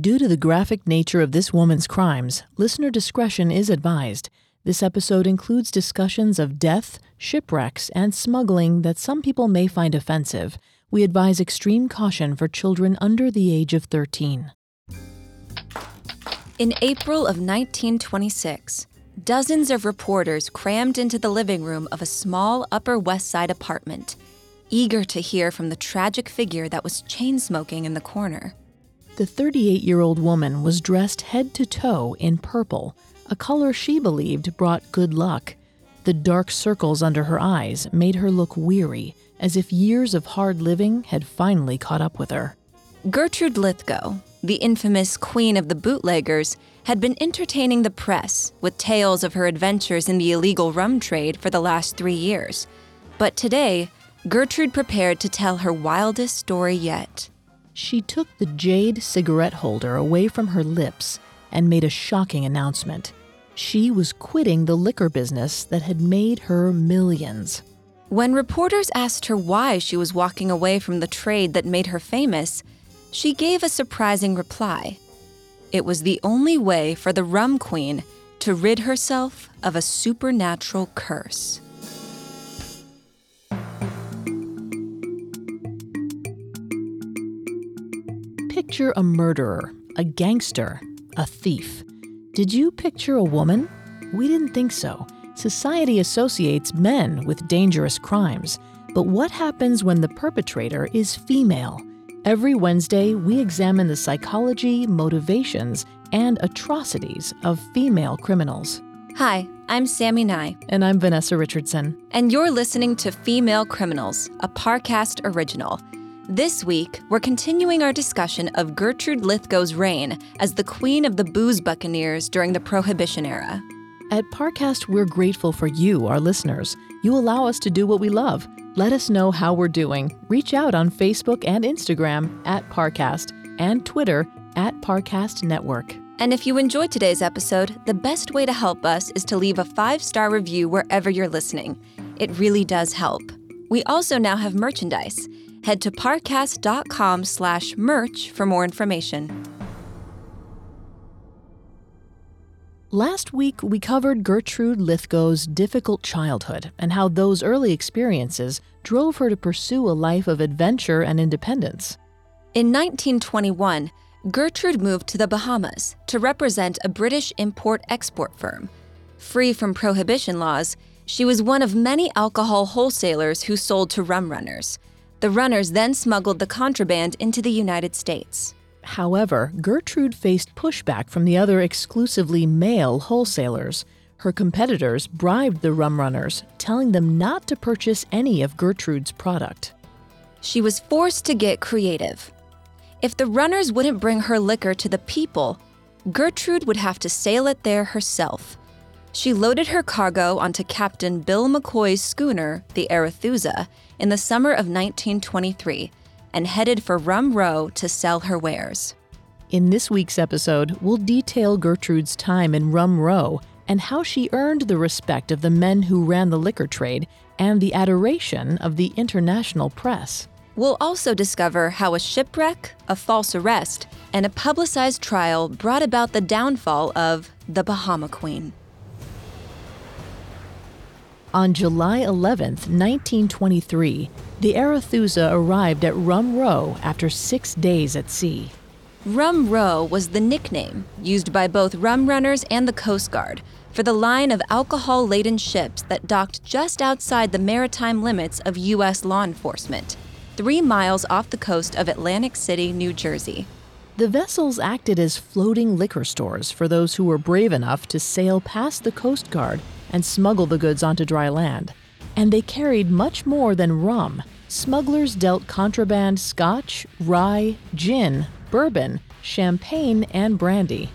Due to the graphic nature of this woman's crimes, listener discretion is advised. This episode includes discussions of death, shipwrecks, and smuggling that some people may find offensive. We advise extreme caution for children under the age of 13. In April of 1926, dozens of reporters crammed into the living room of a small Upper West Side apartment, eager to hear from the tragic figure that was chain smoking in the corner. The 38 year old woman was dressed head to toe in purple, a color she believed brought good luck. The dark circles under her eyes made her look weary, as if years of hard living had finally caught up with her. Gertrude Lythgoe, the infamous queen of the bootleggers, had been entertaining the press with tales of her adventures in the illegal rum trade for the last three years. But today, Gertrude prepared to tell her wildest story yet. She took the jade cigarette holder away from her lips and made a shocking announcement. She was quitting the liquor business that had made her millions. When reporters asked her why she was walking away from the trade that made her famous, she gave a surprising reply. It was the only way for the rum queen to rid herself of a supernatural curse. Picture a murderer, a gangster, a thief. Did you picture a woman? We didn't think so. Society associates men with dangerous crimes. But what happens when the perpetrator is female? Every Wednesday, we examine the psychology, motivations, and atrocities of female criminals. Hi, I'm Sammy Nye. And I'm Vanessa Richardson. And you're listening to Female Criminals, a Parcast original. This week, we're continuing our discussion of Gertrude Lythgoe's reign as the queen of the booze buccaneers during the Prohibition era. At Parcast, we're grateful for you, our listeners. You allow us to do what we love. Let us know how we're doing. Reach out on Facebook and Instagram at Parcast and Twitter at Parcast Network. And if you enjoyed today's episode, the best way to help us is to leave a five star review wherever you're listening. It really does help. We also now have merchandise. Head to parcast.com slash merch for more information. Last week, we covered Gertrude Lythgoe's difficult childhood and how those early experiences drove her to pursue a life of adventure and independence. In 1921, Gertrude moved to the Bahamas to represent a British import export firm. Free from prohibition laws, she was one of many alcohol wholesalers who sold to rum runners. The runners then smuggled the contraband into the United States. However, Gertrude faced pushback from the other exclusively male wholesalers. Her competitors bribed the rum runners, telling them not to purchase any of Gertrude's product. She was forced to get creative. If the runners wouldn't bring her liquor to the people, Gertrude would have to sail it there herself. She loaded her cargo onto Captain Bill McCoy's schooner, the Arethusa, in the summer of 1923 and headed for Rum Row to sell her wares. In this week's episode, we'll detail Gertrude's time in Rum Row and how she earned the respect of the men who ran the liquor trade and the adoration of the international press. We'll also discover how a shipwreck, a false arrest, and a publicized trial brought about the downfall of the Bahama Queen. On July 11, 1923, the Arethusa arrived at Rum Row after six days at sea. Rum Row was the nickname used by both rum runners and the Coast Guard for the line of alcohol laden ships that docked just outside the maritime limits of U.S. law enforcement, three miles off the coast of Atlantic City, New Jersey. The vessels acted as floating liquor stores for those who were brave enough to sail past the Coast Guard and smuggle the goods onto dry land. And they carried much more than rum. Smugglers dealt contraband scotch, rye, gin, bourbon, champagne, and brandy.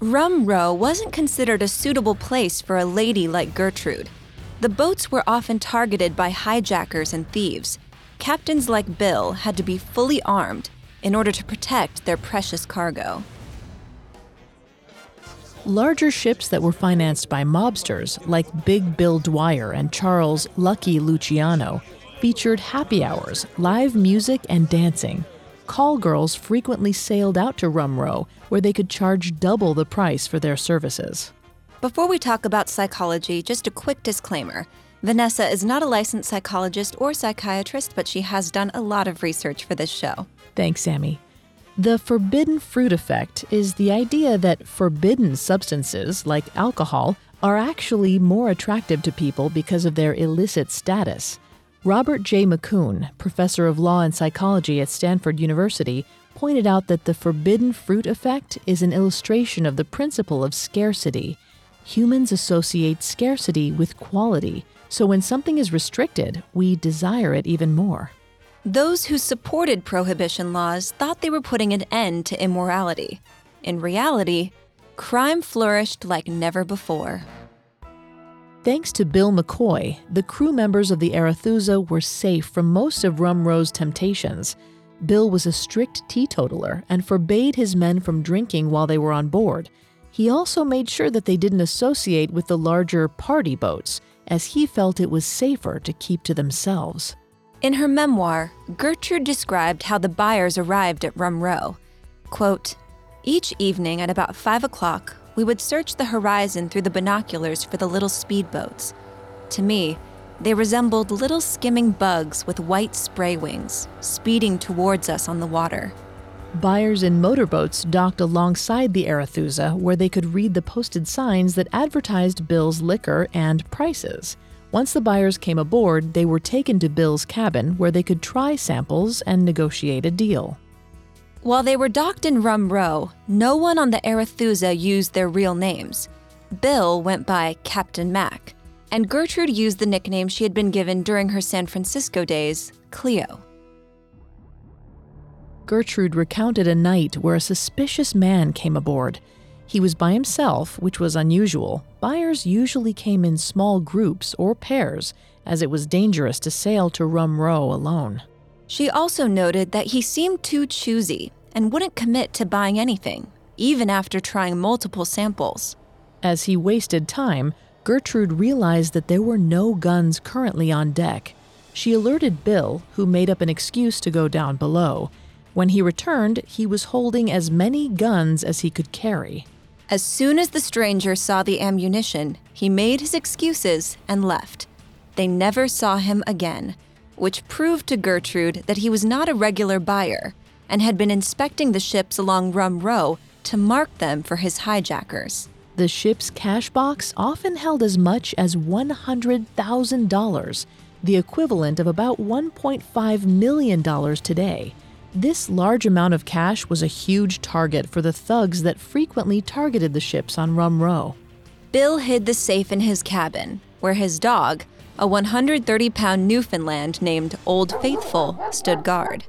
Rum Row wasn't considered a suitable place for a lady like Gertrude. The boats were often targeted by hijackers and thieves. Captains like Bill had to be fully armed in order to protect their precious cargo. Larger ships that were financed by mobsters, like Big Bill Dwyer and Charles Lucky Luciano, featured happy hours, live music, and dancing. call girls frequently sailed out to Rum Row, where they could charge double the price for their services. Before we talk about psychology, just a quick disclaimer. Vanessa is not a licensed psychologist or psychiatrist, but she has done a lot of research for this show. Thanks, Sammy. The forbidden fruit effect is the idea that forbidden substances, like alcohol, are actually more attractive to people because of their illicit status. Robert J. MacCoun, professor of law and psychology at Stanford University, pointed out that the forbidden fruit effect is an illustration of the principle of scarcity. Humans associate scarcity with quality, so when something is restricted, we desire it even more. Those who supported prohibition laws thought they were putting an end to immorality. In reality, crime flourished like never before. Thanks to Bill McCoy, the crew members of the Arethusa were safe from most of Rum Row's temptations. Bill was a strict teetotaler and forbade his men from drinking while they were on board. He also made sure that they didn't associate with the larger party boats, as he felt it was safer to keep to themselves. In her memoir, Gertrude described how the buyers arrived at Rum Row. Quote, Each evening at about 5 o'clock, we would search the horizon through the binoculars for the little speedboats. To me, they resembled little skimming bugs with white spray wings, speeding towards us on the water. Buyers in motorboats docked alongside the Arethusa where they could read the posted signs that advertised Bill's liquor and prices. Once the buyers came aboard, they were taken to Bill's cabin where they could try samples and negotiate a deal. While they were docked in Rum Row, no one on the Arethusa used their real names. Bill went by Captain Mac, and Gertrude used the nickname she had been given during her San Francisco days, Cleo. Gertrude recounted a night where a suspicious man came aboard. He was by himself, which was unusual. Buyers usually came in small groups or pairs, as it was dangerous to sail to Rum Row alone. She also noted that he seemed too choosy and wouldn't commit to buying anything, even after trying multiple samples. As he wasted time, Gertrude realized that there were no guns currently on deck. She alerted Bill, who made up an excuse to go down below. When he returned, he was holding as many guns as he could carry. As soon as the stranger saw the ammunition, he made his excuses and left. They never saw him again, which proved to Gertrude that he was not a regular buyer and had been inspecting the ships along Rum Row to mark them for his hijackers. The ship's cash box often held as much as $100,000, the equivalent of about $1.5 million today. This large amount of cash was a huge target for the thugs that frequently targeted the ships on Rum Row. Bill hid the safe in his cabin, where his dog, a 130 pound Newfoundland named Old Faithful, stood guard.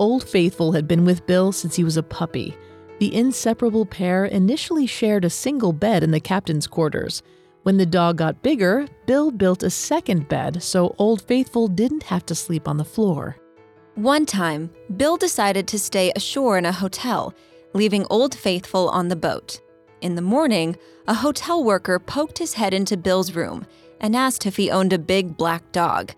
Old Faithful had been with Bill since he was a puppy. The inseparable pair initially shared a single bed in the captain's quarters. When the dog got bigger, Bill built a second bed so Old Faithful didn't have to sleep on the floor. One time, Bill decided to stay ashore in a hotel, leaving Old Faithful on the boat. In the morning, a hotel worker poked his head into Bill's room and asked if he owned a big black dog.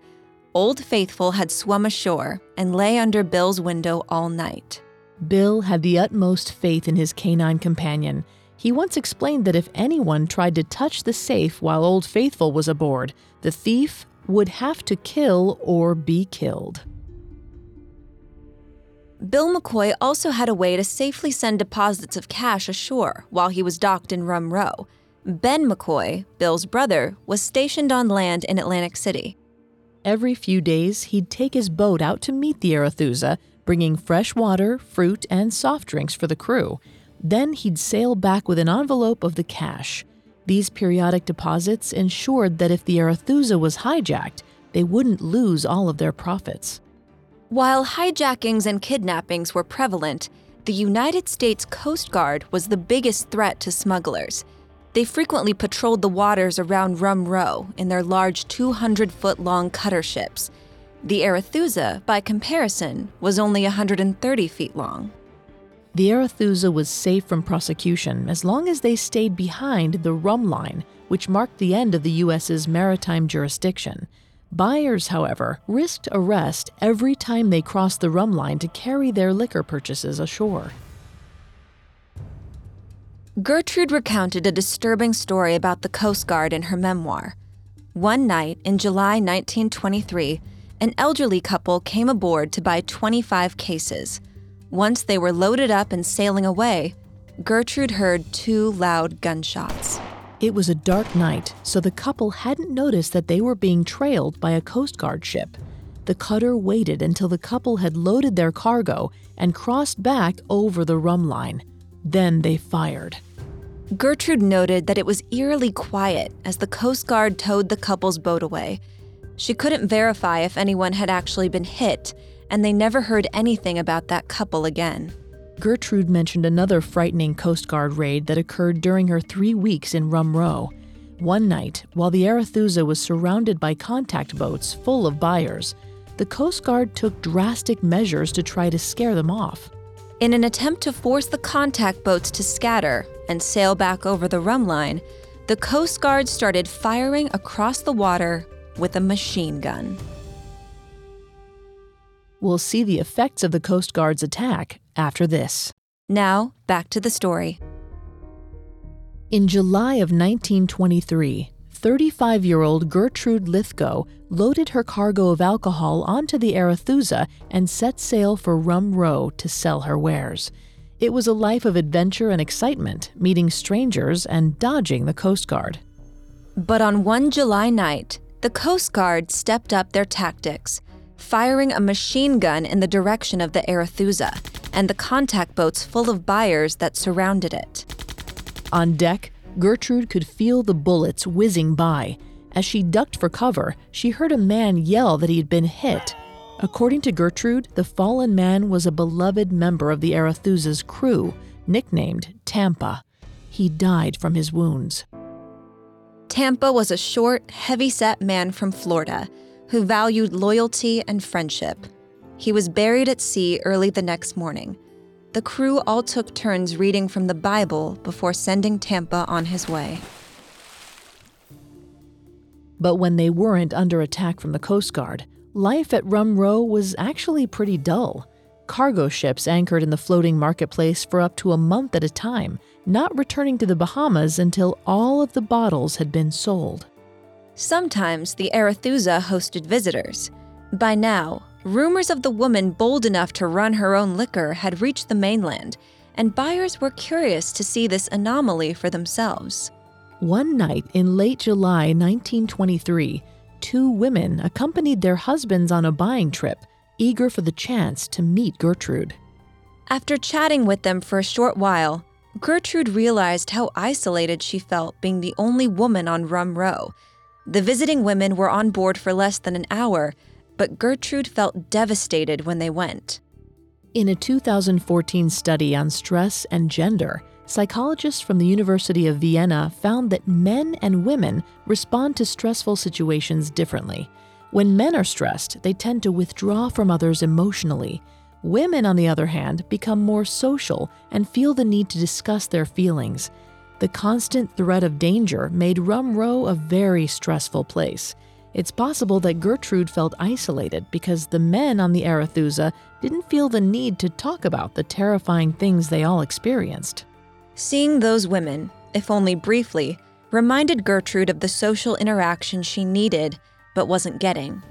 Old Faithful had swum ashore and lay under Bill's window all night. Bill had the utmost faith in his canine companion. He once explained that if anyone tried to touch the safe while Old Faithful was aboard, the thief would have to kill or be killed. Bill McCoy also had a way to safely send deposits of cash ashore while he was docked in Rum Row. Ben McCoy, Bill's brother, was stationed on land in Atlantic City. Every few days, he'd take his boat out to meet the Arethusa, bringing fresh water, fruit, and soft drinks for the crew. Then he'd sail back with an envelope of the cash. These periodic deposits ensured that if the Arethusa was hijacked, they wouldn't lose all of their profits. While hijackings and kidnappings were prevalent, the United States Coast Guard was the biggest threat to smugglers. They frequently patrolled the waters around Rum Row in their large 200 foot long cutter ships. The Arethusa, by comparison, was only 130 feet long. The Arethusa was safe from prosecution as long as they stayed behind the rum line, which marked the end of the U.S.'s maritime jurisdiction. Buyers, however, risked arrest every time they crossed the rum line to carry their liquor purchases ashore. Gertrude recounted a disturbing story about the Coast Guard in her memoir. One night in July 1923, an elderly couple came aboard to buy 25 cases. Once they were loaded up and sailing away, Gertrude heard two loud gunshots. It was a dark night, so the couple hadn't noticed that they were being trailed by a Coast Guard ship. The cutter waited until the couple had loaded their cargo and crossed back over the rum line. Then they fired. Gertrude noted that it was eerily quiet as the Coast Guard towed the couple's boat away. She couldn't verify if anyone had actually been hit, and they never heard anything about that couple again. Gertrude mentioned another frightening Coast Guard raid that occurred during her three weeks in Rum Row. One night, while the Arethusa was surrounded by contact boats full of buyers, the Coast Guard took drastic measures to try to scare them off. In an attempt to force the contact boats to scatter and sail back over the rum line, the Coast Guard started firing across the water with a machine gun. We'll see the effects of the Coast Guard's attack after this. Now, back to the story. In July of 1923, 35 year old Gertrude Lythgoe loaded her cargo of alcohol onto the Arethusa and set sail for Rum Row to sell her wares. It was a life of adventure and excitement, meeting strangers and dodging the Coast Guard. But on one July night, the Coast Guard stepped up their tactics firing a machine gun in the direction of the Arethusa and the contact boats full of buyers that surrounded it. On deck, Gertrude could feel the bullets whizzing by. As she ducked for cover, she heard a man yell that he had been hit. According to Gertrude, the fallen man was a beloved member of the Arethusa's crew, nicknamed Tampa. He died from his wounds. Tampa was a short, heavy set man from Florida who valued loyalty and friendship. He was buried at sea early the next morning. The crew all took turns reading from the Bible before sending Tampa on his way. But when they weren't under attack from the Coast Guard, life at Rum Row was actually pretty dull. Cargo ships anchored in the floating marketplace for up to a month at a time, not returning to the Bahamas until all of the bottles had been sold. Sometimes the Arethusa hosted visitors. By now, rumors of the woman bold enough to run her own liquor had reached the mainland, and buyers were curious to see this anomaly for themselves. One night in late July 1923, two women accompanied their husbands on a buying trip, eager for the chance to meet Gertrude. After chatting with them for a short while, Gertrude realized how isolated she felt being the only woman on Rum Row the visiting women were on board for less than an hour, but Gertrude felt devastated when they went. In a 2014 study on stress and gender, psychologists from the University of Vienna found that men and women respond to stressful situations differently. When men are stressed, they tend to withdraw from others emotionally. Women, on the other hand, become more social and feel the need to discuss their feelings. The constant threat of danger made Rum Row a very stressful place. It's possible that Gertrude felt isolated because the men on the Arethusa didn't feel the need to talk about the terrifying things they all experienced. Seeing those women, if only briefly, reminded Gertrude of the social interaction she needed but wasn't getting.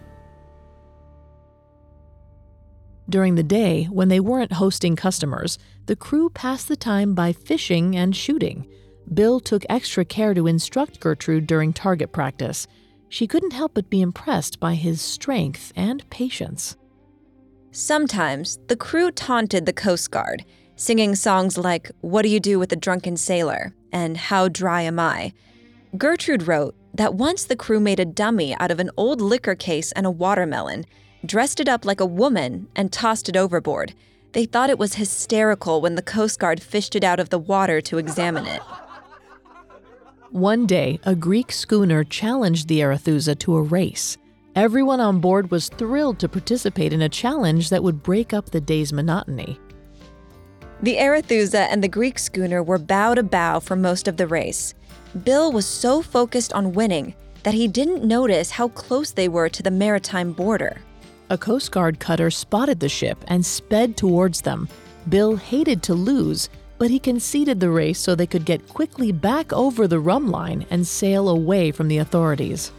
During the day, when they weren't hosting customers, the crew passed the time by fishing and shooting. Bill took extra care to instruct Gertrude during target practice. She couldn't help but be impressed by his strength and patience. Sometimes the crew taunted the Coast Guard, singing songs like What Do You Do with a Drunken Sailor and How Dry Am I? Gertrude wrote that once the crew made a dummy out of an old liquor case and a watermelon, dressed it up like a woman, and tossed it overboard. They thought it was hysterical when the Coast Guard fished it out of the water to examine it. One day, a Greek schooner challenged the Arethusa to a race. Everyone on board was thrilled to participate in a challenge that would break up the day's monotony. The Arethusa and the Greek schooner were bow to bow for most of the race. Bill was so focused on winning that he didn't notice how close they were to the maritime border. A Coast Guard cutter spotted the ship and sped towards them. Bill hated to lose, but he conceded the race so they could get quickly back over the rum line and sail away from the authorities.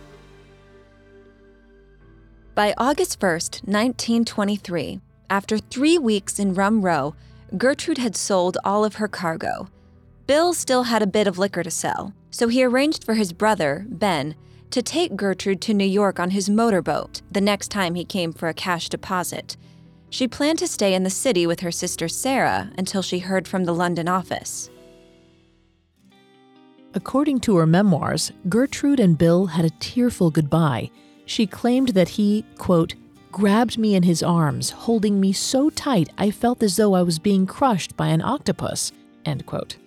By August 1st, 1923, after three weeks in Rum Row, Gertrude had sold all of her cargo. Bill still had a bit of liquor to sell, so he arranged for his brother, Ben, to take Gertrude to New York on his motorboat the next time he came for a cash deposit. She planned to stay in the city with her sister Sarah until she heard from the London office. According to her memoirs, Gertrude and Bill had a tearful goodbye. She claimed that he, quote, grabbed me in his arms, holding me so tight I felt as though I was being crushed by an octopus, end quote.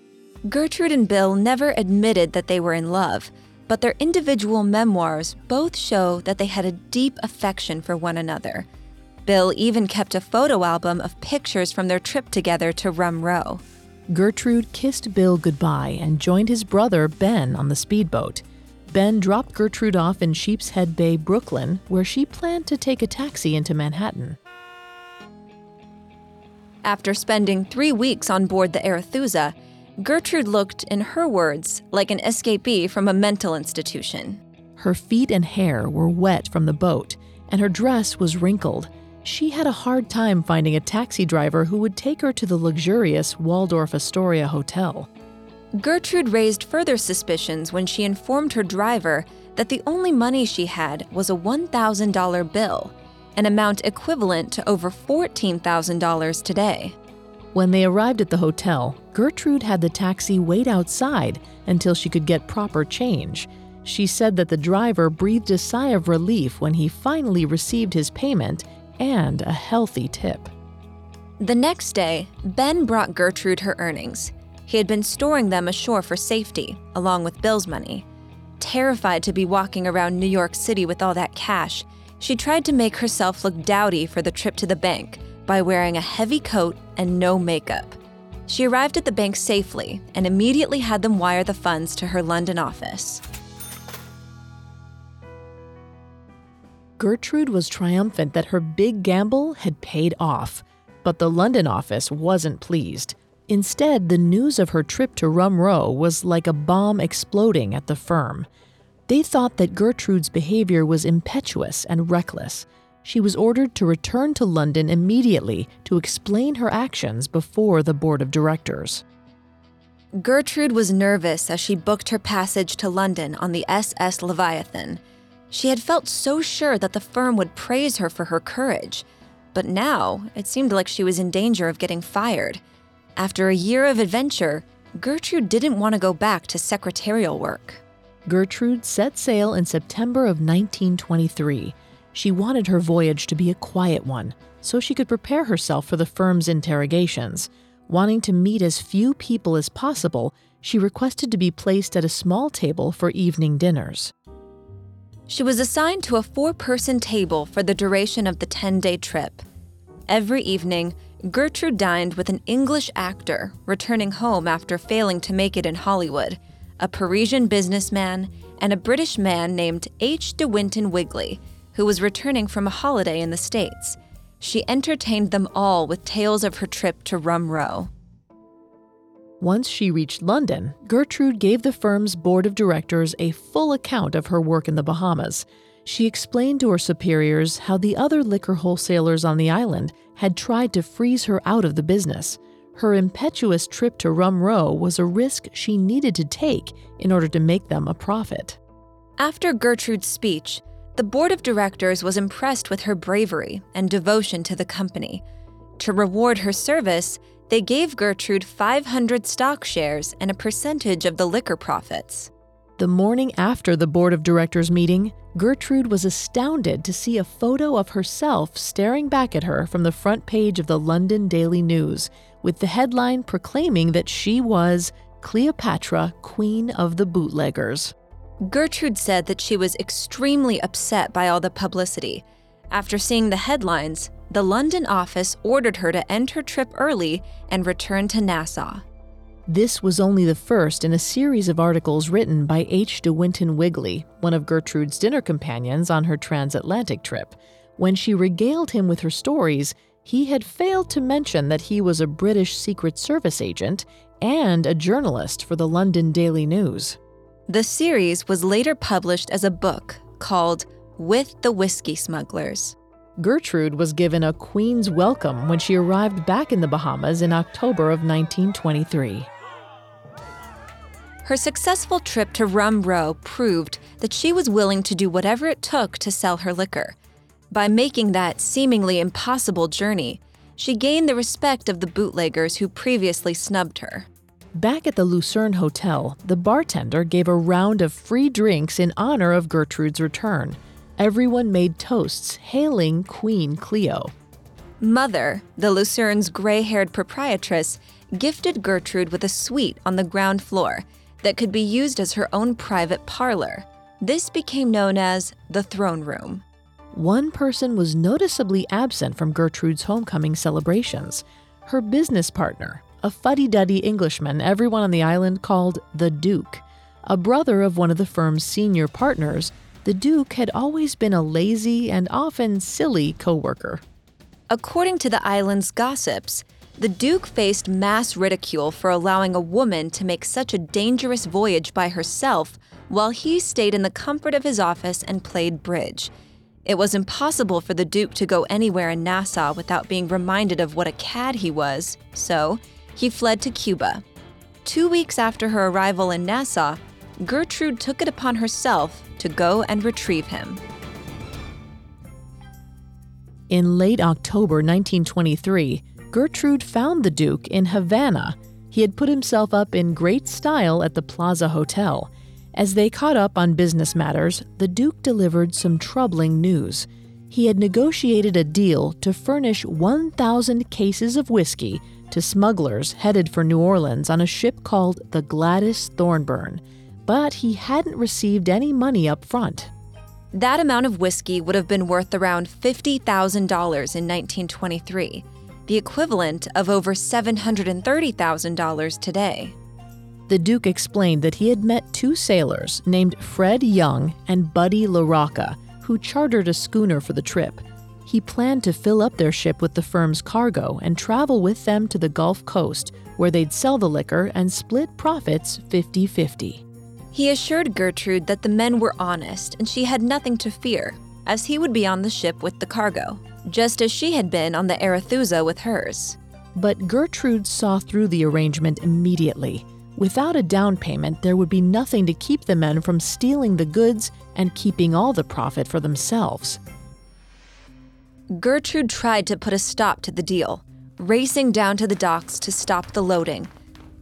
Gertrude and Bill never admitted that they were in love, but their individual memoirs both show that they had a deep affection for one another. Bill even kept a photo album of pictures from their trip together to Rum Row. Gertrude kissed Bill goodbye and joined his brother Ben on the speedboat. Ben dropped Gertrude off in Sheepshead Bay, Brooklyn, where she planned to take a taxi into Manhattan. After spending three weeks on board the Arethusa, Gertrude looked, in her words, like an escapee from a mental institution. Her feet and hair were wet from the boat, and her dress was wrinkled. She had a hard time finding a taxi driver who would take her to the luxurious Waldorf Astoria hotel. Gertrude raised further suspicions when she informed her driver that the only money she had was a $1,000 bill, an amount equivalent to over $14,000 today. When they arrived at the hotel, Gertrude had the taxi wait outside until she could get proper change. She said that the driver breathed a sigh of relief when he finally received his payment and a healthy tip. The next day, Ben brought Gertrude her earnings. He had been storing them ashore for safety, along with Bill's money. Terrified to be walking around New York City with all that cash, she tried to make herself look dowdy for the trip to the bank by wearing a heavy coat and no makeup. She arrived at the bank safely and immediately had them wire the funds to her London office. Gertrude was triumphant that her big gamble had paid off, but the London office wasn't pleased. Instead, the news of her trip to Rum Row was like a bomb exploding at the firm. They thought that Gertrude's behavior was impetuous and reckless. She was ordered to return to London immediately to explain her actions before the board of directors. Gertrude was nervous as she booked her passage to London on the SS Leviathan. She had felt so sure that the firm would praise her for her courage, but now it seemed like she was in danger of getting fired. After a year of adventure, Gertrude didn't want to go back to secretarial work. Gertrude set sail in September of 1923. She wanted her voyage to be a quiet one, so she could prepare herself for the firm's interrogations. Wanting to meet as few people as possible, she requested to be placed at a small table for evening dinners. She was assigned to a four person table for the duration of the 10 day trip. Every evening, Gertrude dined with an English actor returning home after failing to make it in Hollywood, a Parisian businessman, and a British man named H. De Winton Wigley, who was returning from a holiday in the States. She entertained them all with tales of her trip to Rum Row. Once she reached London, Gertrude gave the firm's board of directors a full account of her work in the Bahamas. She explained to her superiors how the other liquor wholesalers on the island had tried to freeze her out of the business. Her impetuous trip to Rum Row was a risk she needed to take in order to make them a profit. After Gertrude's speech, the board of directors was impressed with her bravery and devotion to the company. To reward her service, they gave Gertrude 500 stock shares and a percentage of the liquor profits. The morning after the board of directors meeting, Gertrude was astounded to see a photo of herself staring back at her from the front page of the London Daily News, with the headline proclaiming that she was Cleopatra, Queen of the Bootleggers. Gertrude said that she was extremely upset by all the publicity. After seeing the headlines, the London office ordered her to end her trip early and return to Nassau. This was only the first in a series of articles written by H. De Winton Wigley, one of Gertrude's dinner companions on her transatlantic trip. When she regaled him with her stories, he had failed to mention that he was a British Secret Service agent and a journalist for the London Daily News. The series was later published as a book called With the Whiskey Smugglers. Gertrude was given a Queen's welcome when she arrived back in the Bahamas in October of 1923. Her successful trip to Rum Row proved that she was willing to do whatever it took to sell her liquor. By making that seemingly impossible journey, she gained the respect of the bootleggers who previously snubbed her. Back at the Lucerne Hotel, the bartender gave a round of free drinks in honor of Gertrude's return. Everyone made toasts hailing Queen Cleo. Mother, the Lucerne's gray haired proprietress, gifted Gertrude with a suite on the ground floor that could be used as her own private parlor. This became known as the throne room. One person was noticeably absent from Gertrude's homecoming celebrations her business partner, a fuddy duddy Englishman everyone on the island called the Duke. A brother of one of the firm's senior partners, the Duke had always been a lazy and often silly co worker. According to the island's gossips, the Duke faced mass ridicule for allowing a woman to make such a dangerous voyage by herself while he stayed in the comfort of his office and played bridge. It was impossible for the Duke to go anywhere in Nassau without being reminded of what a cad he was, so he fled to Cuba. Two weeks after her arrival in Nassau, Gertrude took it upon herself to go and retrieve him. In late October 1923, Gertrude found the Duke in Havana. He had put himself up in great style at the Plaza Hotel. As they caught up on business matters, the Duke delivered some troubling news. He had negotiated a deal to furnish 1,000 cases of whiskey to smugglers headed for New Orleans on a ship called the Gladys Thornburn, but he hadn't received any money up front. That amount of whiskey would have been worth around $50,000 in 1923 the equivalent of over $730,000 today. The Duke explained that he had met two sailors named Fred Young and Buddy LaRocca, who chartered a schooner for the trip. He planned to fill up their ship with the firm's cargo and travel with them to the Gulf Coast, where they'd sell the liquor and split profits 50 50. He assured Gertrude that the men were honest and she had nothing to fear, as he would be on the ship with the cargo just as she had been on the Arethusa with hers. But Gertrude saw through the arrangement immediately. Without a down payment, there would be nothing to keep the men from stealing the goods and keeping all the profit for themselves. Gertrude tried to put a stop to the deal, racing down to the docks to stop the loading,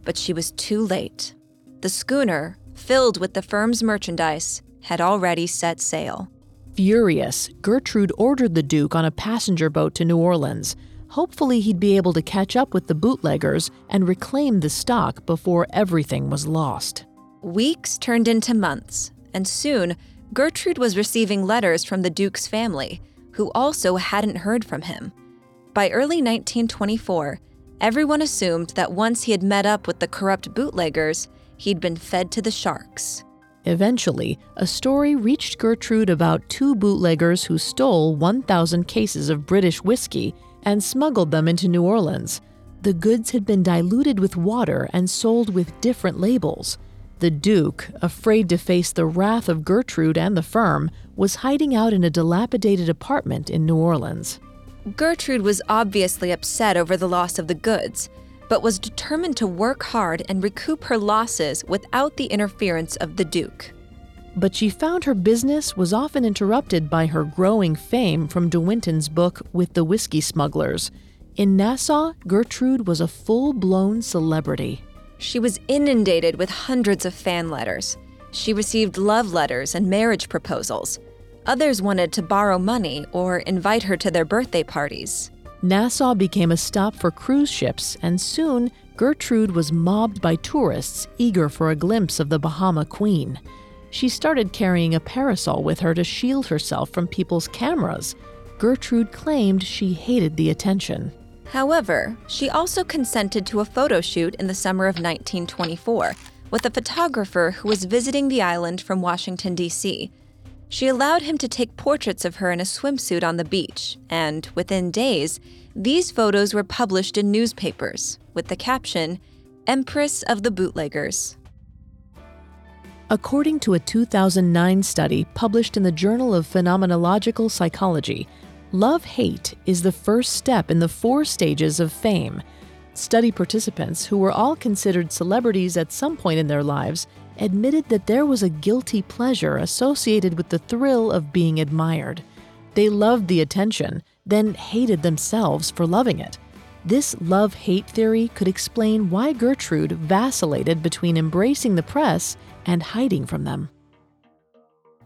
but she was too late. The schooner, filled with the firm's merchandise, had already set sail. Furious, Gertrude ordered the Duke on a passenger boat to New Orleans. Hopefully, he'd be able to catch up with the bootleggers and reclaim the stock before everything was lost. Weeks turned into months, and soon, Gertrude was receiving letters from the Duke's family, who also hadn't heard from him. By early 1924, everyone assumed that once he had met up with the corrupt bootleggers, he'd been fed to the sharks. Eventually, a story reached Gertrude about two bootleggers who stole 1,000 cases of British whiskey and smuggled them into New Orleans. The goods had been diluted with water and sold with different labels. The Duke, afraid to face the wrath of Gertrude and the firm, was hiding out in a dilapidated apartment in New Orleans. Gertrude was obviously upset over the loss of the goods, but was determined to work hard and recoup her losses without the interference of the Duke. But she found her business was often interrupted by her growing fame from De Winton's book With the Whiskey Smugglers. In Nassau, Gertrude was a full blown celebrity. She was inundated with hundreds of fan letters. She received love letters and marriage proposals. Others wanted to borrow money or invite her to their birthday parties. Nassau became a stop for cruise ships, and soon Gertrude was mobbed by tourists eager for a glimpse of the Bahama Queen. She started carrying a parasol with her to shield herself from people's cameras. Gertrude claimed she hated the attention. However, she also consented to a photo shoot in the summer of 1924 with a photographer who was visiting the island from Washington, D.C. She allowed him to take portraits of her in a swimsuit on the beach, and within days, these photos were published in newspapers with the caption, Empress of the Bootleggers. According to a 2009 study published in the Journal of Phenomenological Psychology, love hate is the first step in the four stages of fame. Study participants, who were all considered celebrities at some point in their lives, admitted that there was a guilty pleasure associated with the thrill of being admired. They loved the attention, then hated themselves for loving it. This love hate theory could explain why Gertrude vacillated between embracing the press and hiding from them.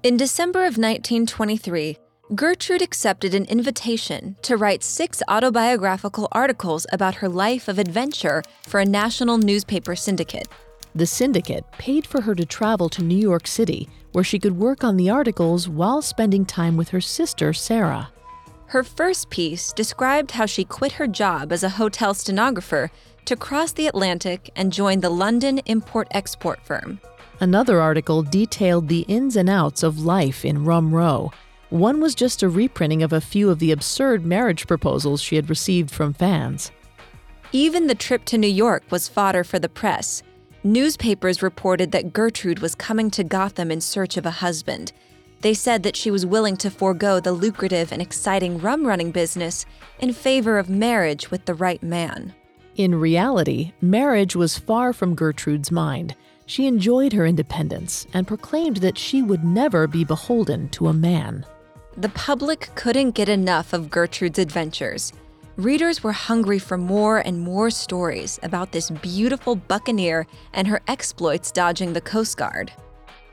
In December of 1923, Gertrude accepted an invitation to write six autobiographical articles about her life of adventure for a national newspaper syndicate. The syndicate paid for her to travel to New York City, where she could work on the articles while spending time with her sister, Sarah. Her first piece described how she quit her job as a hotel stenographer to cross the Atlantic and join the London import export firm. Another article detailed the ins and outs of life in Rum Row. One was just a reprinting of a few of the absurd marriage proposals she had received from fans. Even the trip to New York was fodder for the press. Newspapers reported that Gertrude was coming to Gotham in search of a husband. They said that she was willing to forego the lucrative and exciting rum running business in favor of marriage with the right man. In reality, marriage was far from Gertrude's mind. She enjoyed her independence and proclaimed that she would never be beholden to a man. The public couldn't get enough of Gertrude's adventures readers were hungry for more and more stories about this beautiful buccaneer and her exploits dodging the Coast Guard.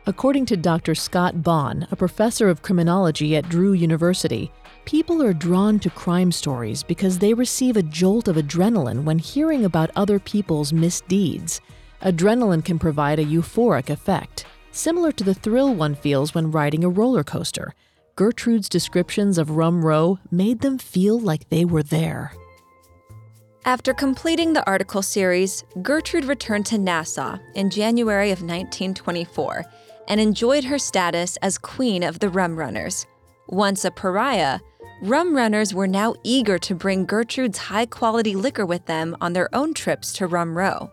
According to Dr. Scott Bonn, a professor of criminology at Drew University, people are drawn to crime stories because they receive a jolt of adrenaline when hearing about other people's misdeeds. Adrenaline can provide a euphoric effect, similar to the thrill one feels when riding a roller coaster. Gertrude's descriptions of Rum Row made them feel like they were there. After completing the article series, Gertrude returned to Nassau in January of 1924 and enjoyed her status as queen of the rum runners. Once a pariah, rum runners were now eager to bring Gertrude's high quality liquor with them on their own trips to Rum Row.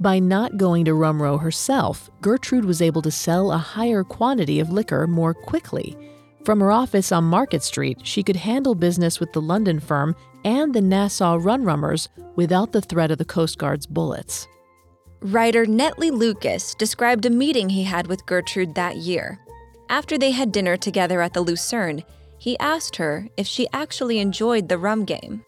By not going to Rum Row herself, Gertrude was able to sell a higher quantity of liquor more quickly from her office on Market Street, she could handle business with the London firm and the Nassau Runrummers without the threat of the Coast Guard's bullets. Writer Netley Lucas described a meeting he had with Gertrude that year. After they had dinner together at the Lucerne, he asked her if she actually enjoyed the rum game.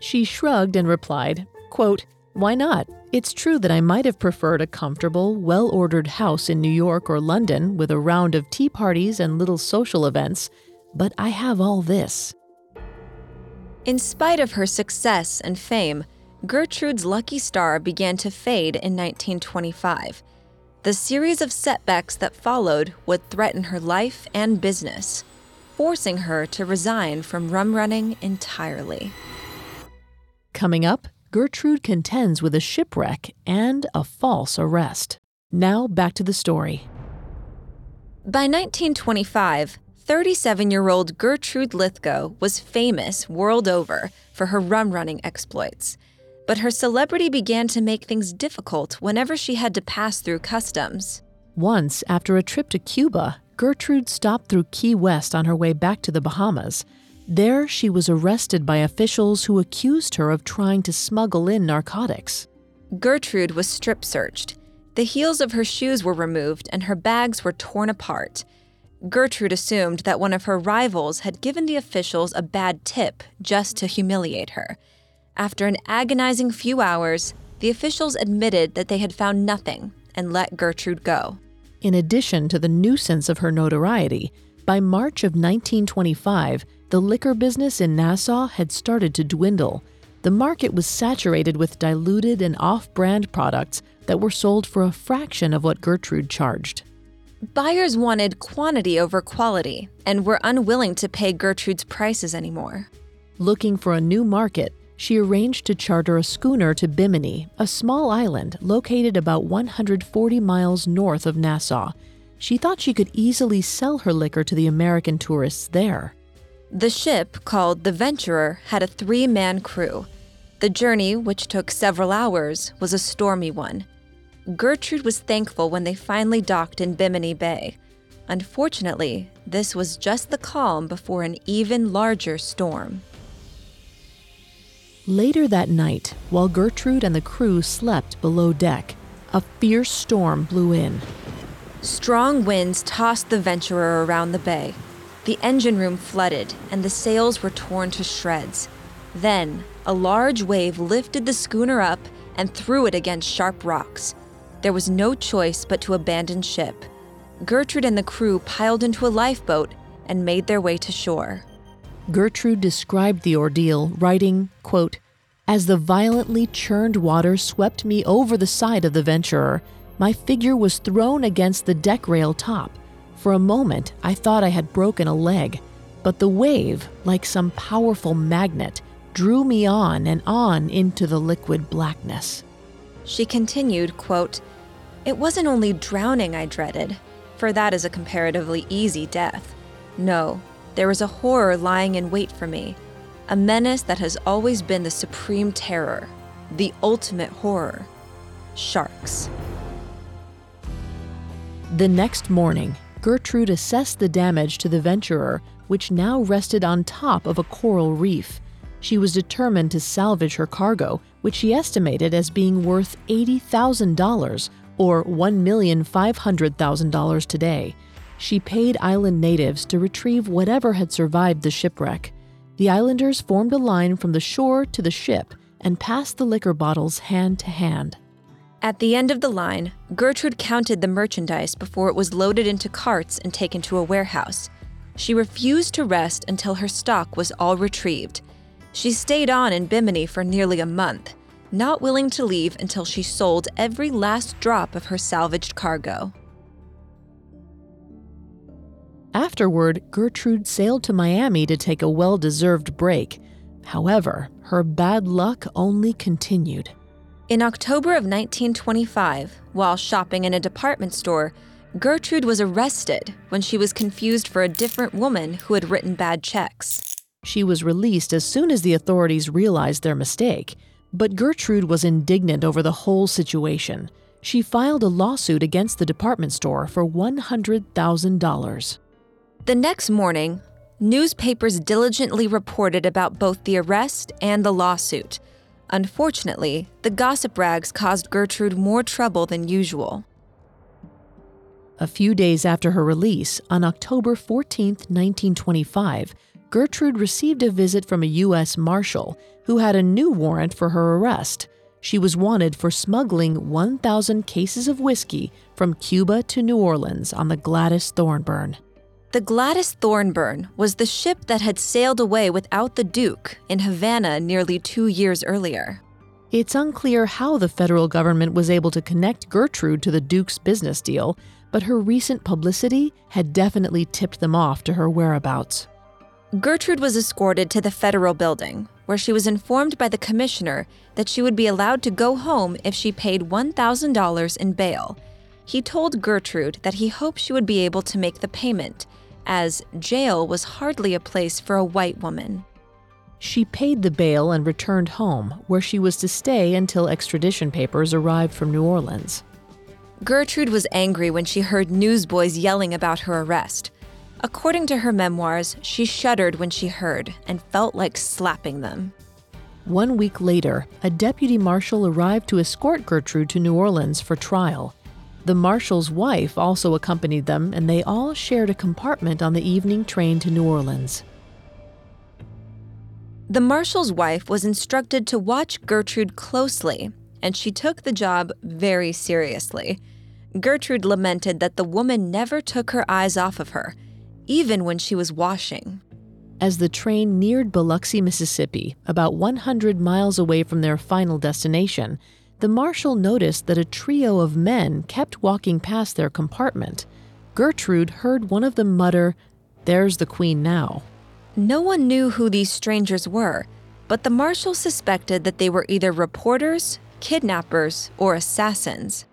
She shrugged and replied, quote, Why not? It's true that I might have preferred a comfortable, well ordered house in New York or London with a round of tea parties and little social events, but I have all this. In spite of her success and fame, Gertrude's lucky star began to fade in 1925. The series of setbacks that followed would threaten her life and business, forcing her to resign from rum running entirely. Coming up, Gertrude contends with a shipwreck and a false arrest. Now back to the story. By 1925, 37 year old Gertrude Lythgoe was famous world over for her rum running exploits. But her celebrity began to make things difficult whenever she had to pass through customs. Once, after a trip to Cuba, Gertrude stopped through Key West on her way back to the Bahamas. There, she was arrested by officials who accused her of trying to smuggle in narcotics. Gertrude was strip searched. The heels of her shoes were removed and her bags were torn apart. Gertrude assumed that one of her rivals had given the officials a bad tip just to humiliate her. After an agonizing few hours, the officials admitted that they had found nothing and let Gertrude go. In addition to the nuisance of her notoriety, by March of 1925, the liquor business in Nassau had started to dwindle. The market was saturated with diluted and off brand products that were sold for a fraction of what Gertrude charged. Buyers wanted quantity over quality and were unwilling to pay Gertrude's prices anymore. Looking for a new market, she arranged to charter a schooner to Bimini, a small island located about 140 miles north of Nassau. She thought she could easily sell her liquor to the American tourists there. The ship, called the Venturer, had a three man crew. The journey, which took several hours, was a stormy one. Gertrude was thankful when they finally docked in Bimini Bay. Unfortunately, this was just the calm before an even larger storm. Later that night, while Gertrude and the crew slept below deck, a fierce storm blew in. Strong winds tossed the Venturer around the bay. The engine room flooded, and the sails were torn to shreds. Then, a large wave lifted the schooner up and threw it against sharp rocks. There was no choice but to abandon ship. Gertrude and the crew piled into a lifeboat and made their way to shore. Gertrude described the ordeal, writing, quote, As the violently churned water swept me over the side of the Venturer, my figure was thrown against the deck rail top. For a moment, I thought I had broken a leg, but the wave, like some powerful magnet, drew me on and on into the liquid blackness. She continued, quote, It wasn't only drowning I dreaded, for that is a comparatively easy death. No, there was a horror lying in wait for me, a menace that has always been the supreme terror, the ultimate horror sharks. The next morning, Gertrude assessed the damage to the Venturer, which now rested on top of a coral reef. She was determined to salvage her cargo, which she estimated as being worth $80,000 or $1,500,000 today. She paid island natives to retrieve whatever had survived the shipwreck. The islanders formed a line from the shore to the ship and passed the liquor bottles hand to hand. At the end of the line, Gertrude counted the merchandise before it was loaded into carts and taken to a warehouse. She refused to rest until her stock was all retrieved. She stayed on in Bimini for nearly a month, not willing to leave until she sold every last drop of her salvaged cargo. Afterward, Gertrude sailed to Miami to take a well deserved break. However, her bad luck only continued. In October of 1925, while shopping in a department store, Gertrude was arrested when she was confused for a different woman who had written bad checks. She was released as soon as the authorities realized their mistake, but Gertrude was indignant over the whole situation. She filed a lawsuit against the department store for $100,000. The next morning, newspapers diligently reported about both the arrest and the lawsuit. Unfortunately, the gossip rags caused Gertrude more trouble than usual. A few days after her release, on October 14, 1925, Gertrude received a visit from a U.S. Marshal who had a new warrant for her arrest. She was wanted for smuggling 1,000 cases of whiskey from Cuba to New Orleans on the Gladys Thornburn. The Gladys Thornburn was the ship that had sailed away without the Duke in Havana nearly two years earlier. It's unclear how the federal government was able to connect Gertrude to the Duke's business deal, but her recent publicity had definitely tipped them off to her whereabouts. Gertrude was escorted to the federal building, where she was informed by the commissioner that she would be allowed to go home if she paid $1,000 in bail. He told Gertrude that he hoped she would be able to make the payment as jail was hardly a place for a white woman. She paid the bail and returned home, where she was to stay until extradition papers arrived from New Orleans. Gertrude was angry when she heard newsboys yelling about her arrest. According to her memoirs, she shuddered when she heard and felt like slapping them. One week later, a deputy marshal arrived to escort Gertrude to New Orleans for trial. The marshal's wife also accompanied them, and they all shared a compartment on the evening train to New Orleans. The marshal's wife was instructed to watch Gertrude closely, and she took the job very seriously. Gertrude lamented that the woman never took her eyes off of her, even when she was washing. As the train neared Biloxi, Mississippi, about 100 miles away from their final destination, the marshal noticed that a trio of men kept walking past their compartment. Gertrude heard one of them mutter, There's the Queen now. No one knew who these strangers were. but the marshal suspected that they were either reporters, kidnappers, or assassins.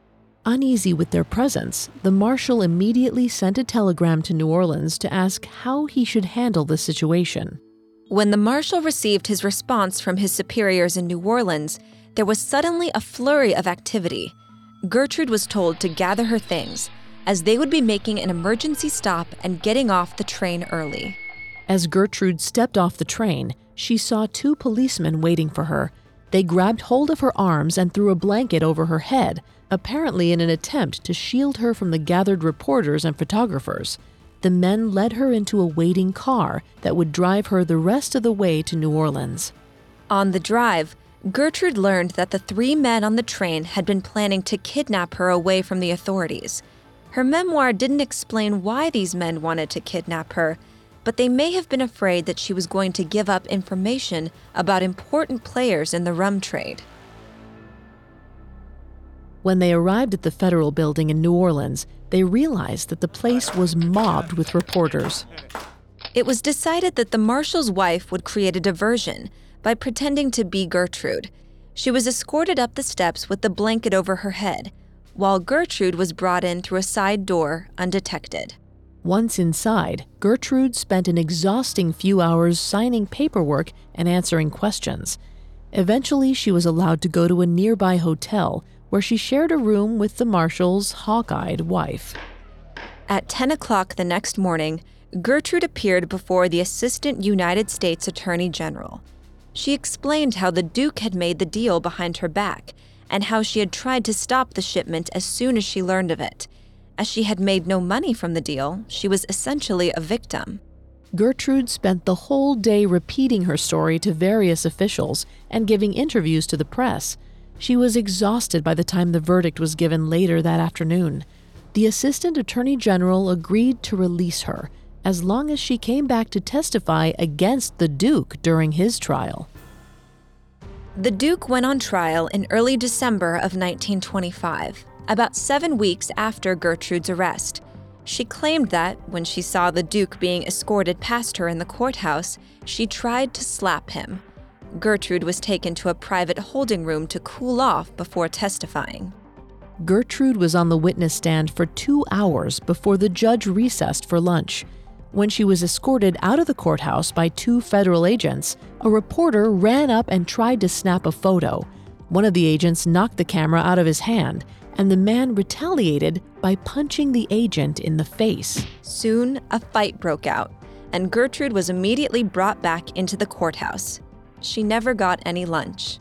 Uneasy with their presence, the marshal immediately sent a telegram to New Orleans to ask how he should handle the situation. When the marshal received his response from his superiors in New Orleans, there was suddenly a flurry of activity. Gertrude was told to gather her things, as they would be making an emergency stop and getting off the train early. As Gertrude stepped off the train, she saw two policemen waiting for her. They grabbed hold of her arms and threw a blanket over her head, apparently in an attempt to shield her from the gathered reporters and photographers. The men led her into a waiting car that would drive her the rest of the way to New Orleans. On the drive, Gertrude learned that the three men on the train had been planning to kidnap her away from the authorities. Her memoir didn't explain why these men wanted to kidnap her, but they may have been afraid that she was going to give up information about important players in the rum trade. When they arrived at the federal building in New Orleans, they realized that the place was mobbed with reporters. It was decided that the marshal's wife would create a diversion by pretending to be Gertrude. She was escorted up the steps with the blanket over her head, while Gertrude was brought in through a side door undetected. Once inside, Gertrude spent an exhausting few hours signing paperwork and answering questions. Eventually, she was allowed to go to a nearby hotel where she shared a room with the marshal's hawk eyed wife. At 10 o'clock the next morning, Gertrude appeared before the Assistant United States Attorney General. She explained how the Duke had made the deal behind her back and how she had tried to stop the shipment as soon as she learned of it. As she had made no money from the deal, she was essentially a victim. Gertrude spent the whole day repeating her story to various officials and giving interviews to the press. She was exhausted by the time the verdict was given later that afternoon. The Assistant Attorney General agreed to release her as long as she came back to testify against the Duke during his trial. The Duke went on trial in early December of 1925, about seven weeks after Gertrude's arrest. She claimed that, when she saw the Duke being escorted past her in the courthouse, she tried to slap him. Gertrude was taken to a private holding room to cool off before testifying. Gertrude was on the witness stand for two hours before the judge recessed for lunch. When she was escorted out of the courthouse by two federal agents, a reporter ran up and tried to snap a photo. One of the agents knocked the camera out of his hand, and the man retaliated by punching the agent in the face. Soon, a fight broke out, and Gertrude was immediately brought back into the courthouse she never got any lunch.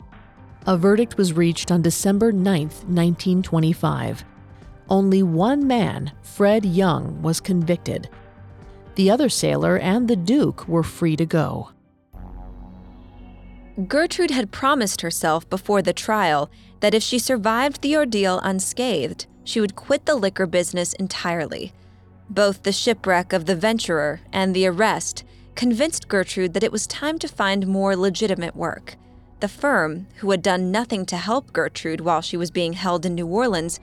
A verdict was reached on December 9, 1925. Only one man, Fred Young, was convicted. The other sailor and the Duke were free to go. Gertrude had promised herself before the trial that if she survived the ordeal unscathed, she would quit the liquor business entirely. Both the shipwreck of the Venturer and the arrest convinced Gertrude that it was time to find more legitimate work. The firm, who had done nothing to help Gertrude while she was being held in New Orleans,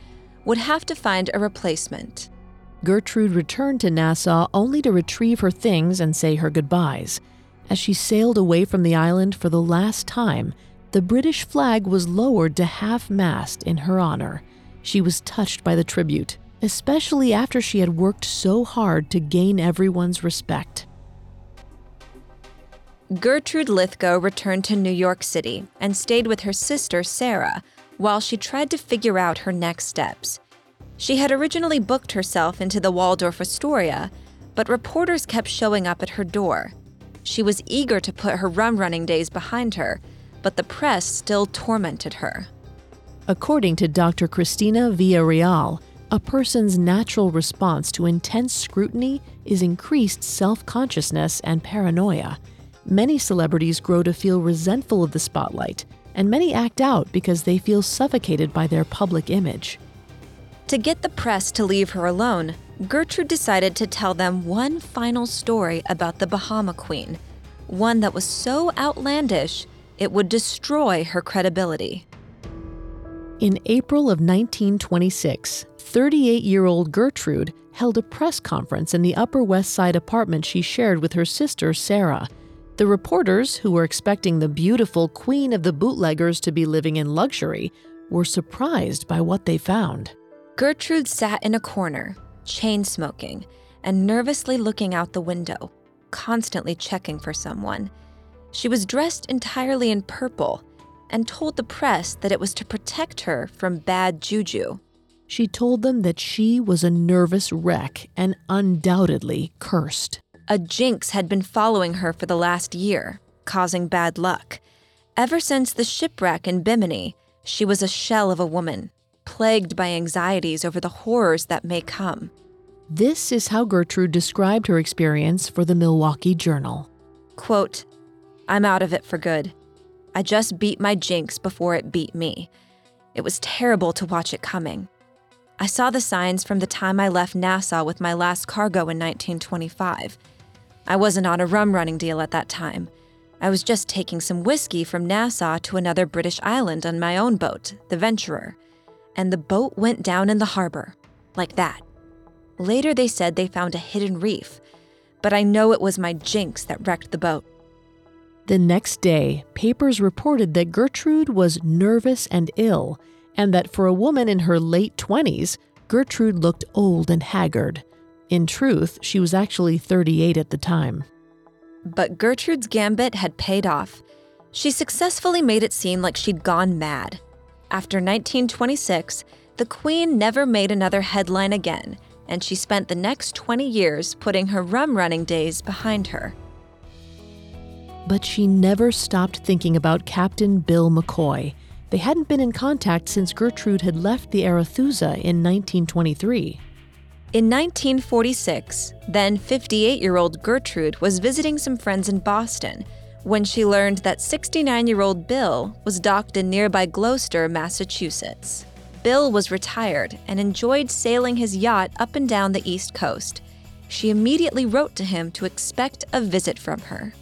would have to find a replacement. Gertrude returned to Nassau only to retrieve her things and say her goodbyes. As she sailed away from the island for the last time, the British flag was lowered to half mast in her honor. She was touched by the tribute, especially after she had worked so hard to gain everyone's respect. Gertrude Lythgoe returned to New York City and stayed with her sister, Sarah, while she tried to figure out her next steps. She had originally booked herself into the Waldorf Astoria, but reporters kept showing up at her door. She was eager to put her rum running days behind her, but the press still tormented her. According to Dr. Christina Villarreal, a person's natural response to intense scrutiny is increased self consciousness and paranoia. Many celebrities grow to feel resentful of the spotlight, and many act out because they feel suffocated by their public image. To get the press to leave her alone, Gertrude decided to tell them one final story about the Bahama Queen, one that was so outlandish it would destroy her credibility. In April of 1926, 38 year old Gertrude held a press conference in the Upper West Side apartment she shared with her sister, Sarah. The reporters, who were expecting the beautiful queen of the bootleggers to be living in luxury, were surprised by what they found. Gertrude sat in a corner, chain smoking, and nervously looking out the window, constantly checking for someone. She was dressed entirely in purple and told the press that it was to protect her from bad juju. She told them that she was a nervous wreck and undoubtedly cursed. A jinx had been following her for the last year, causing bad luck. Ever since the shipwreck in Bimini, she was a shell of a woman, plagued by anxieties over the horrors that may come. This is how Gertrude described her experience for the Milwaukee Journal. Quote, I'm out of it for good. I just beat my jinx before it beat me. It was terrible to watch it coming. I saw the signs from the time I left Nassau with my last cargo in 1925. I wasn't on a rum running deal at that time. I was just taking some whiskey from Nassau to another British island on my own boat, the Venturer. And the boat went down in the harbor, like that. Later, they said they found a hidden reef, but I know it was my jinx that wrecked the boat. The next day, papers reported that Gertrude was nervous and ill, and that for a woman in her late 20s, Gertrude looked old and haggard. In truth, she was actually 38 at the time. But Gertrude's gambit had paid off. She successfully made it seem like she'd gone mad. After 1926, the Queen never made another headline again, and she spent the next 20 years putting her rum running days behind her. But she never stopped thinking about Captain Bill McCoy. They hadn't been in contact since Gertrude had left the Arethusa in 1923. In 1946, then 58 year old Gertrude was visiting some friends in Boston when she learned that 69 year old Bill was docked in nearby Gloucester, Massachusetts. Bill was retired and enjoyed sailing his yacht up and down the East Coast. She immediately wrote to him to expect a visit from her.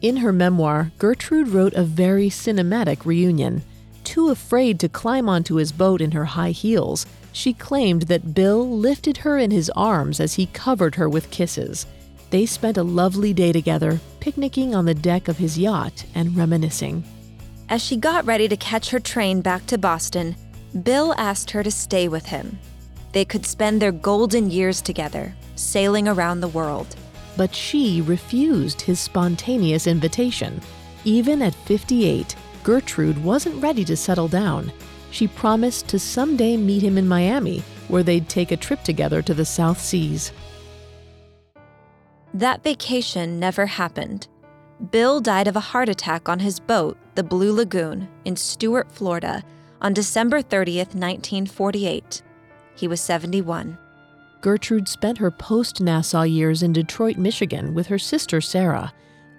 In her memoir, Gertrude wrote a very cinematic reunion. Too afraid to climb onto his boat in her high heels, she claimed that Bill lifted her in his arms as he covered her with kisses. They spent a lovely day together, picnicking on the deck of his yacht and reminiscing. As she got ready to catch her train back to Boston, Bill asked her to stay with him. They could spend their golden years together, sailing around the world. But she refused his spontaneous invitation. Even at 58, Gertrude wasn't ready to settle down she promised to someday meet him in Miami, where they'd take a trip together to the South Seas. That vacation never happened. Bill died of a heart attack on his boat, the Blue Lagoon, in Stuart, Florida, on December 30th, 1948. He was 71. Gertrude spent her post Nassau years in Detroit, Michigan with her sister Sarah.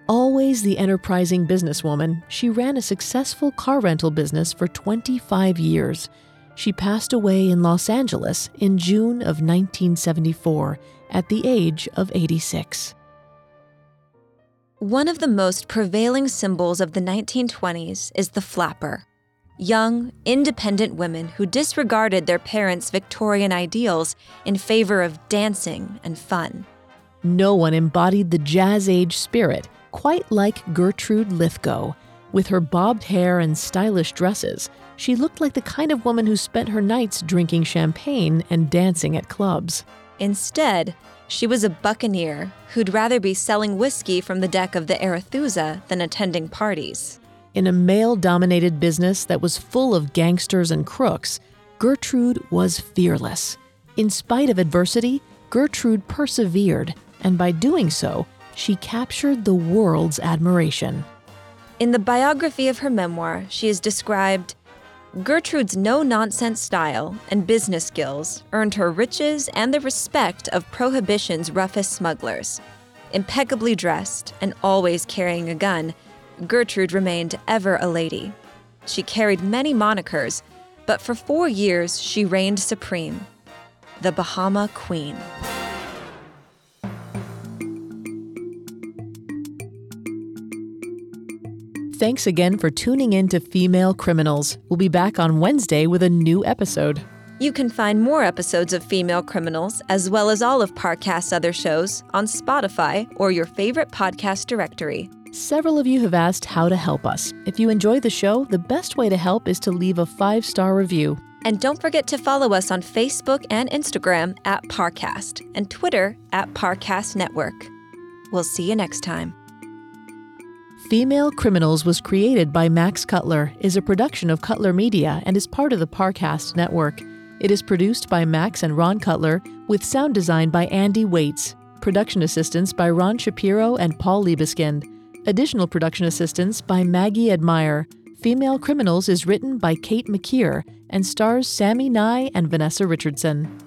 Always the enterprising businesswoman, she ran a successful car rental business for 25 years. She passed away in Los Angeles in June of 1974 at the age of 86. One of the most prevailing symbols of the 1920s is the flapper. Young, independent women who disregarded their parents' Victorian ideals in favor of dancing and fun. No one embodied the Jazz Age spirit quite like Gertrude Lythgoe. With her bobbed hair and stylish dresses, she looked like the kind of woman who spent her nights drinking champagne and dancing at clubs. Instead, she was a buccaneer who'd rather be selling whiskey from the deck of the Arethusa than attending parties. In a male dominated business that was full of gangsters and crooks, Gertrude was fearless. In spite of adversity, Gertrude persevered, and by doing so, she captured the world's admiration. In the biography of her memoir, she is described Gertrude's no nonsense style and business skills earned her riches and the respect of Prohibition's roughest smugglers. Impeccably dressed and always carrying a gun, Gertrude remained ever a lady. She carried many monikers, but for four years she reigned supreme the Bahama Queen. Thanks again for tuning in to Female Criminals. We'll be back on Wednesday with a new episode. You can find more episodes of Female Criminals, as well as all of Parcast's other shows, on Spotify or your favorite podcast directory. Several of you have asked how to help us. If you enjoy the show, the best way to help is to leave a five star review. And don't forget to follow us on Facebook and Instagram at Parcast and Twitter at Parcast Network. We'll see you next time. Female Criminals was created by Max Cutler, is a production of Cutler Media, and is part of the Parcast network. It is produced by Max and Ron Cutler, with sound design by Andy Waits, production assistance by Ron Shapiro and Paul Liebeskind, additional production assistance by Maggie Admire. Female Criminals is written by Kate McKeer and stars Sammy Nye and Vanessa Richardson.